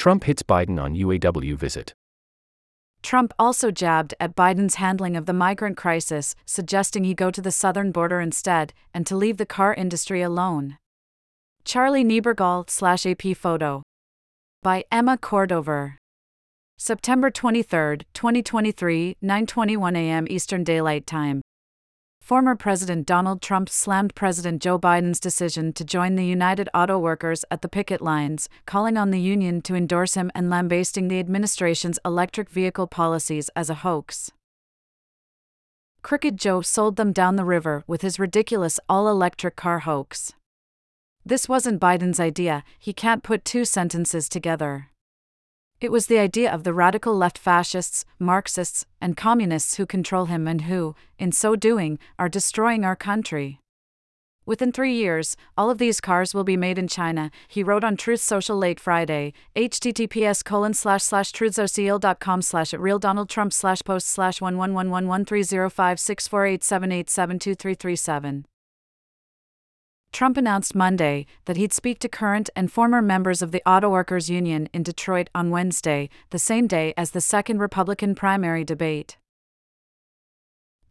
Trump hits Biden on UAW visit. Trump also jabbed at Biden's handling of the migrant crisis, suggesting he go to the southern border instead and to leave the car industry alone. Charlie Neibergall slash AP photo by Emma Cordover. September 23, 2023, 9:21 a.m. Eastern Daylight Time. Former President Donald Trump slammed President Joe Biden's decision to join the United Auto Workers at the picket lines, calling on the union to endorse him and lambasting the administration's electric vehicle policies as a hoax. Crooked Joe sold them down the river with his ridiculous all electric car hoax. This wasn't Biden's idea, he can't put two sentences together. It was the idea of the radical left fascists, Marxists, and communists who control him and who, in so doing, are destroying our country. Within three years, all of these cars will be made in China, he wrote on Truth Social late Friday. https colon slash slash truthsocial.com slash at real Donald Trump slash post slash one one one one one three zero five six four eight seven eight seven two three three seven. Trump announced Monday that he'd speak to current and former members of the Auto Workers Union in Detroit on Wednesday, the same day as the second Republican primary debate.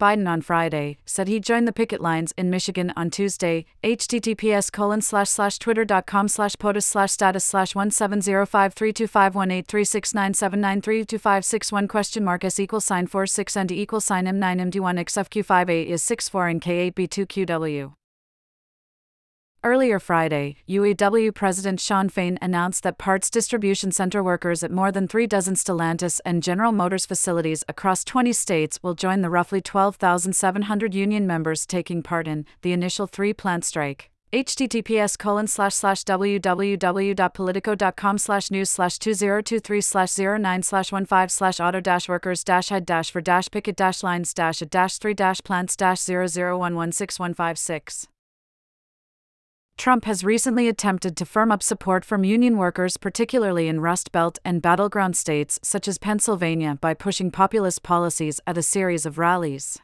Biden on Friday said he'd join the picket lines in Michigan on Tuesday. https colon slash slash twitter.com slash POTUS slash status slash one seven zero five three two five one eight three six nine seven nine three two five six one question mark s equals sign four six and equals sign m nine md one xfq five eight is six four and k eight b two qw. Earlier Friday, UAW President Shawn Fain announced that parts distribution center workers at more than three dozen Stellantis and General Motors facilities across 20 states will join the roughly 12,700 union members taking part in the initial three plant strike. https colon slash slash www.politico.com slash news slash 2023 slash 09 slash 15 slash auto dash workers dash head dash for dash picket dash lines dash at dash 3 dash plants dash 0011656. Trump has recently attempted to firm up support from union workers, particularly in Rust Belt and battleground states such as Pennsylvania, by pushing populist policies at a series of rallies.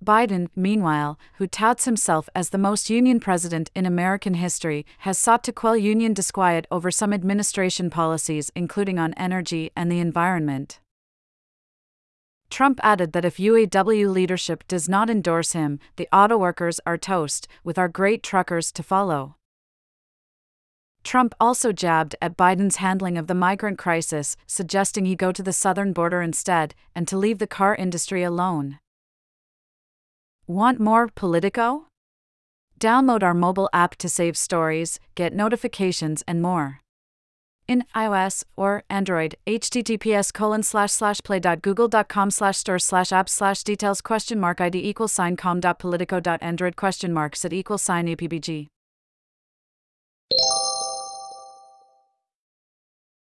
Biden, meanwhile, who touts himself as the most union president in American history, has sought to quell union disquiet over some administration policies, including on energy and the environment. Trump added that if UAW leadership does not endorse him, the auto workers are toast, with our great truckers to follow. Trump also jabbed at Biden's handling of the migrant crisis, suggesting he go to the southern border instead and to leave the car industry alone. Want more Politico? Download our mobile app to save stories, get notifications, and more in iOS or Android. https colon slash slash play.google.com slash store slash app slash details question mark ID equals sign com.politico.android question mark set equals sign UPBG.